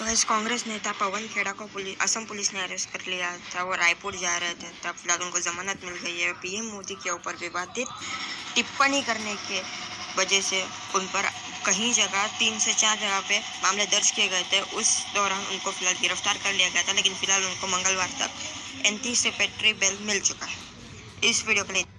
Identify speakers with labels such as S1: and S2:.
S1: तो इस कांग्रेस नेता पवन खेड़ा को पुलिस असम पुलिस ने अरेस्ट कर लिया था। वो रायपुर जा रहे थे। तब फ़िलहाल उनको जमानत मिल गई है। पीएम मोदी के ऊपर विवादित टिप्पणी करने के वजह से उन पर कहीं जगह तीन से चार जगह पे मामले दर्ज किए गए थे। उस दौरान उनको फ़िलहाल गिरफ़्तार कर लिया गया था, लेकिन फ़िलहाल उनको मंगलवार तक एंटीसिपेटरी बेल मिल चुका है। इस वीडियो के लिए